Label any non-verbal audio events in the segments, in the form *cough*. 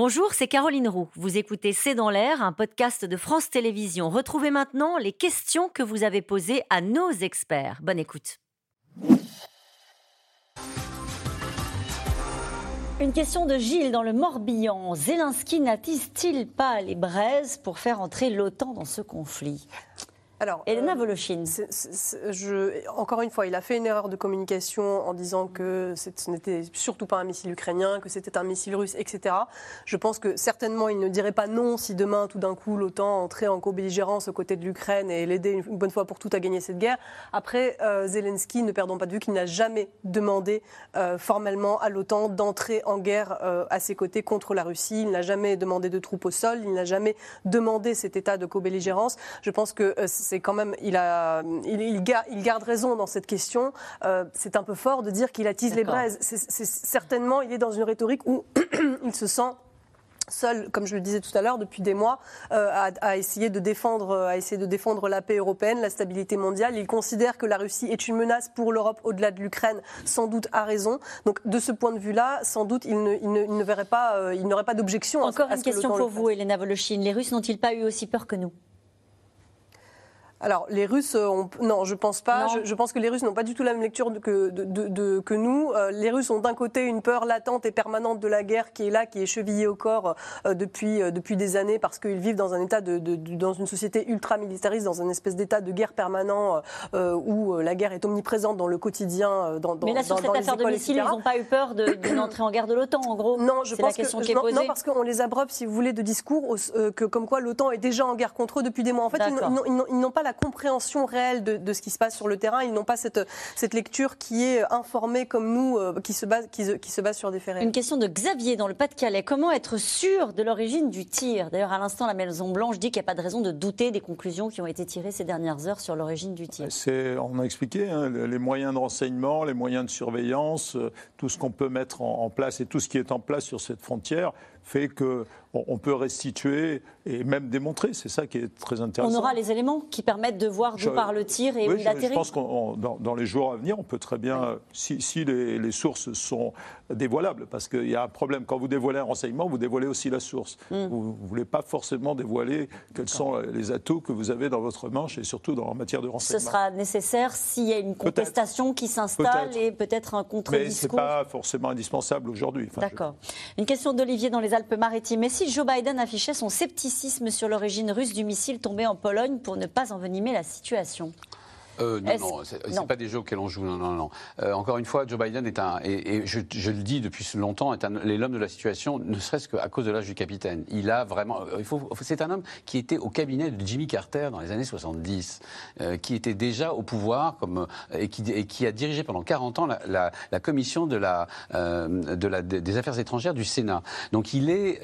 Bonjour, c'est Caroline Roux. Vous écoutez C'est dans l'air, un podcast de France Télévisions. Retrouvez maintenant les questions que vous avez posées à nos experts. Bonne écoute. Une question de Gilles dans le Morbihan. Zelensky n'attise-t-il pas les braises pour faire entrer l'OTAN dans ce conflit? Alors, Elena euh, Voloshin. encore une fois, il a fait une erreur de communication en disant que ce n'était surtout pas un missile ukrainien, que c'était un missile russe, etc. Je pense que certainement il ne dirait pas non si demain, tout d'un coup, l'OTAN entrait en co-belligérance aux côtés de l'Ukraine et l'aider une, bonne fois pour toutes à gagner cette guerre. Après, euh, Zelensky, ne perdons pas de vue qu'il n'a jamais demandé euh, formellement à l'OTAN d'entrer en guerre euh, à ses côtés contre la Russie. Il n'a jamais demandé de troupes au sol, il n'a jamais demandé cet état de co-belligérance. Je pense que c'est quand même, il, a, il, il gar- il garde raison dans cette question. Euh, c'est un peu fort de dire qu'il attise les braises. Certainement, il est dans une rhétorique où *clears throat* il se sent seul, comme je le disais tout à l'heure, depuis des mois, euh, à, à essayer de défendre, à essayer de défendre la paix européenne, la stabilité mondiale. Il considère que la Russie est une menace pour l'Europe au-delà de l'Ukraine, sans doute à raison. Donc, de ce point de vue-là, sans doute, il ne, il ne- il ne verrait pas, euh, il n'aurait pas d'objection. à ce- Encore à une question pour vous, Elena Voloshin. Les Russes n'ont-ils pas eu aussi peur que nous? Alors, les Russes, euh, ont- non, je pense pas. Je, je pense que les Russes n'ont pas du tout la même lecture que, de, de- de- que nous. Euh, les Russes ont d'un côté une peur latente et permanente de la guerre qui est là, qui est chevillée au corps euh, depuis, euh, depuis des années, parce qu'ils vivent dans un état de, dans une société ultra-militariste, dans une espèce d'état de guerre permanent où la guerre est omniprésente dans le quotidien, dans, dans, Mais là, sur dans- cette affaire de missiles, ils n'ont pas eu peur d'une *coughs* entrée en guerre de l'OTAN, en gros Non, je C'est la pense question que qui est non, posée. non, parce qu'on les abreuve, si vous voulez, de discours que comme quoi l'OTAN est déjà en guerre contre eux depuis des mois. En fait, ils n'ont pas la compréhension réelle de, de ce qui se passe sur le terrain. Ils n'ont pas cette, cette lecture qui est informée comme nous, euh, qui se base, qui, se- qui se base sur des faits réels. Une question de Xavier dans le Pas-de-Calais. Comment être sûr de l'origine du tir? D'ailleurs, à l'instant, la Maison Blanche dit qu'il n'y a pas de raison de douter des conclusions qui ont été tirées ces dernières heures sur l'origine du tir. C'est- on a expliqué hein, les moyens de renseignement, les moyens de surveillance, euh, tout ce qu'on peut mettre en, en place et tout ce qui est en place sur cette frontière fait que on, peut restituer et même démontrer. C'est ça qui est très intéressant. On aura les éléments qui permettent de voir d'où part le tir et où Oui, il je, je atterrit. pense que dans, les jours à venir, on peut très bien, si, si les, les sources sont dévoilables, parce qu'il y a un problème. Quand vous dévoilez un renseignement, vous dévoilez aussi la source. Hmm. Vous ne voulez pas forcément dévoiler quels sont les atouts que vous avez dans votre manche et surtout dans en matière de Ce renseignement. sera nécessaire s'il y a une contestation qui s'installe et peut-être un Mais ce n'est contre-discours. pas forcément indispensable aujourd'hui. Enfin, je- D'accord. Une question d'Olivier dans les Alpes-Maritimes. Et si Joe Biden affichait son scepticisme sur l'origine russe du missile tombé en Pologne pour ne pas envenimer la situation? Euh, non, non, c'est pas des jeux auxquels on joue. Non, non, non. Euh, encore une fois, Joe Biden est un, et, et je, je le dis depuis longtemps, est un, l'homme de la situation, ne serait-ce qu'à cause de l'âge du capitaine. Il a vraiment, euh, il faut, c'est un homme qui était au cabinet de Jimmy Carter dans les années 70, euh, qui était déjà au pouvoir comme, et, qui, et qui a dirigé pendant 40 ans la, la, la commission de la, de la, des affaires étrangères du Sénat. Donc il est,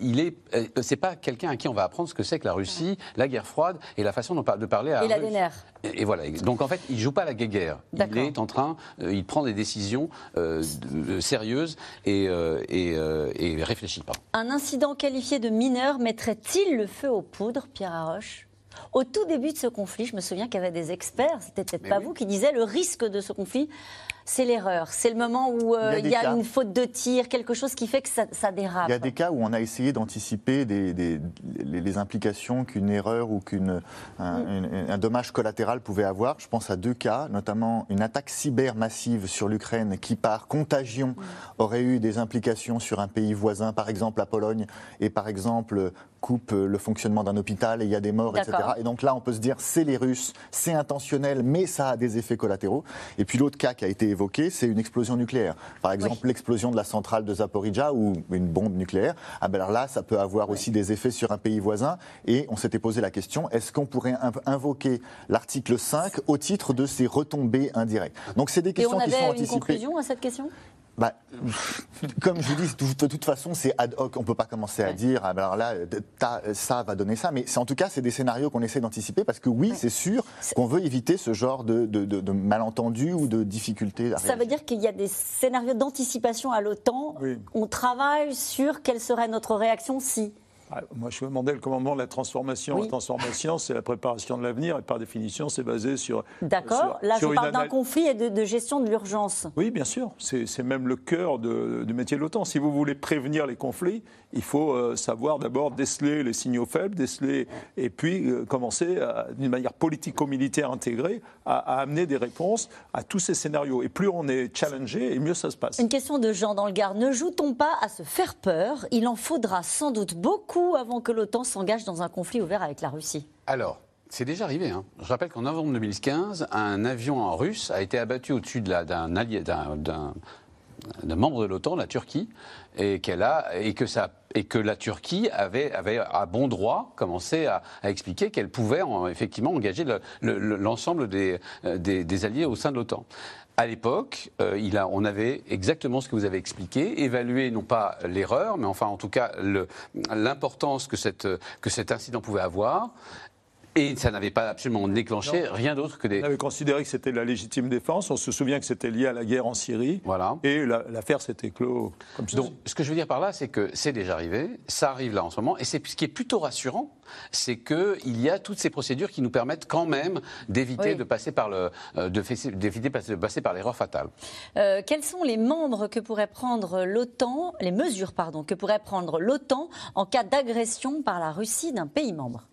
il est, c'est pas quelqu'un à qui on va apprendre ce que c'est que la Russie, la guerre froide et la façon dont de parler à Et la vénère. Et et voilà. Donc en fait, il joue pas la guéguerre. Il est en train, euh, il prend des décisions euh, sérieuses et, euh, et, et réfléchit pas. Un incident qualifié de mineur mettrait-il le feu aux poudres, Pierre Haroche? Au tout début de ce conflit, je me souviens qu'il y avait des experts, c'était peut-être pas oui. vous, qui disaient le risque de ce conflit, c'est l'erreur. C'est le moment où euh, Il y a il y a, des cas. une faute de tir, quelque chose qui fait que ça, ça dérape. Il y a des cas où on a essayé d'anticiper des- des- les, les implications qu'une erreur ou qu'un un, dommage collatéral pouvait avoir. Je pense à deux cas, notamment une attaque cyber massive sur l'Ukraine qui, par contagion, aurait eu des implications sur un pays voisin, par exemple la Pologne, et par exemple coupe le fonctionnement d'un hôpital et il y a des morts, etc. Et donc là, on peut se dire, c'est les Russes, c'est intentionnel, mais ça a des effets collatéraux. Et puis l'autre cas qui a été c'est une explosion nucléaire. Par exemple, l'explosion de la centrale de Zaporizhia ou une bombe nucléaire. Ah ben alors là, ça peut avoir aussi des effets sur un pays voisin. Et on s'était posé la question, est-ce qu'on pourrait inv- invoquer l'article 5 au titre de ces retombées indirectes? Donc c'est des Et questions on qui sont avait une anticipées. conclusion à cette question? Bah, *laughs* comme je vous dis, de, toute façon, c'est ad hoc. On ne peut pas commencer à Ouais. dire, ah ben alors là, ça va donner ça. Mais en tout cas, c'est des scénarios qu'on essaie d'anticiper parce que oui, c'est sûr qu'on veut éviter ce genre de, de, de- de malentendus ou de difficultés. Ça veut dire qu'il y a des scénarios d'anticipation à l'OTAN. Oui. On travaille sur quelle serait notre réaction si. Ah, Moi, je me demandais le commandement de la transformation. Oui. La transformation, c'est la préparation de l'avenir, et par définition, c'est basé sur. D'accord. Là, sur je parle d'un conflit et de, de gestion de l'urgence. Oui, bien sûr. C'est même le cœur de- du métier de l'OTAN. Si vous voulez prévenir les conflits, il faut euh, savoir d'abord déceler les signaux faibles, déceler, et puis euh, commencer d'une manière politico-militaire intégrée à, à amener des réponses à tous ces scénarios. Et plus on est challengé, et mieux ça se passe. Une question de Jean dans le Gard. Ne joue-t-on pas à se faire peur? Il en faudra sans doute beaucoup avant que l'OTAN s'engage dans un conflit ouvert avec la Russie. Alors, c'est déjà arrivé. hein. Je rappelle qu'en novembre 2015, un avion russe a été abattu au-dessus de d'un allié, d'un, d'un membre de l'OTAN, la Turquie, et qu'elle a et que ça et que la Turquie avait, avait à bon droit commencé à, expliquer qu'elle pouvait en- effectivement engager le- le- le- l'ensemble des, euh, des, des alliés au sein de l'OTAN. À l'époque, euh, on avait exactement ce que vous avez expliqué, évalué non pas l'erreur, mais enfin en tout cas l'importance que, que cet incident pouvait avoir. Et ça n'avait pas absolument déclenché rien d'autre que des. On avait considéré que c'était de la légitime défense. On se souvient que c'était lié à la guerre en Syrie. Voilà. Et la- l'affaire s'était clos comme. Donc, ce que je veux dire par là, c'est que c'est déjà arrivé, ça arrive là en ce moment, et c'est ce qui est plutôt rassurant, c'est qu'il y a toutes ces procédures qui nous permettent quand même d'éviter Oui. de passer par le, de fait- d'éviter de passer par l'erreur fatale. Euh, quels sont les membres que pourrait prendre l'OTAN, les mesures pardon, que pourrait prendre l'OTAN en cas d'agression par la Russie d'un pays membre?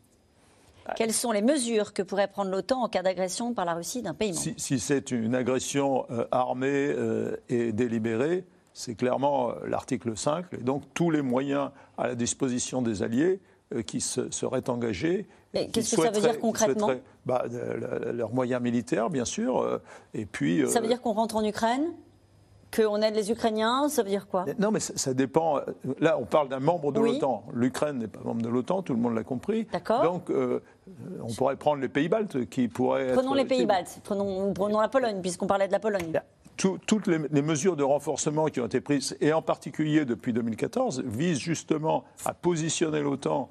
Quelles sont les mesures que pourrait prendre l'OTAN en cas d'agression par la Russie d'un pays membre Si, si c'est une agression euh, armée euh, et délibérée, c'est clairement euh, l'article 5, et donc tous les moyens à la disposition des alliés euh, qui se- seraient engagés. Mais qu'est-ce que ça veut dire concrètement? bah, Leurs moyens militaires, bien sûr, et puis... Ça veut dire qu'on rentre en Ukraine? Qu'on aide les Ukrainiens Ça veut dire quoi? Non, mais ça, ça dépend. Là, on parle d'un membre de Oui. l'OTAN. L'Ukraine n'est pas membre de l'OTAN, tout le monde l'a compris. D'accord. Donc, euh, on pourrait prendre les pays baltes qui pourraient Prenons être- les pays baltes, prenons, prenons la Pologne, puisqu'on parlait de la Pologne. Tout- toutes les, les mesures de renforcement qui ont été prises, et en particulier depuis 2014, visent justement à positionner l'OTAN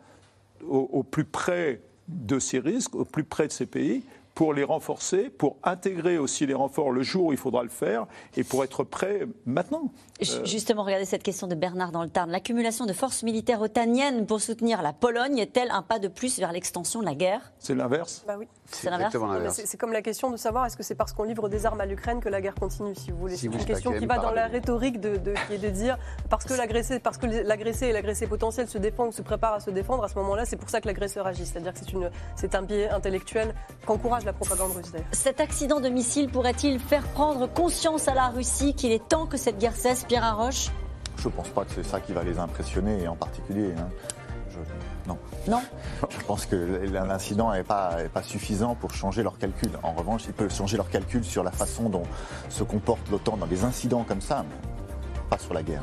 au, au plus près de ces risques, au plus près de ces pays, pour les renforcer, pour intégrer aussi les renforts le jour où il faudra le faire, et pour être prêt maintenant. Ju- Justement, regardez cette question de Bernard dans le Tarn. L'accumulation de forces militaires otaniennes pour soutenir la Pologne est-elle un pas de plus vers l'extension de la guerre? C'est l'inverse. Bah oui. C'est l'inverse comme la question de savoir est-ce que c'est parce qu'on livre des armes à l'Ukraine que la guerre continue, si vous voulez? Si C'est une question qui va dans la rhétorique de, de- qui est de dire parce que l'agressé, parce que l'agressé et l'agressé potentiel se défend ou se prépare à se défendre, à ce moment-là, c'est pour ça que l'agresseur agit. C'est-à-dire que c'est une, c'est un biais intellectuel qu'encourage la propagande russe. Cet accident de missile pourrait-il faire prendre conscience à la Russie qu'il est temps que cette guerre cesse, Pierre Arroche? Je ne pense pas que c'est ça qui va les impressionner en particulier. hein. Je- non. Non? Je pense que l'incident n'est pas, est pas suffisant pour changer leurs calculs. En revanche, il peut changer leurs calculs sur la façon dont se comporte l'OTAN dans des incidents comme ça, mais pas sur la guerre.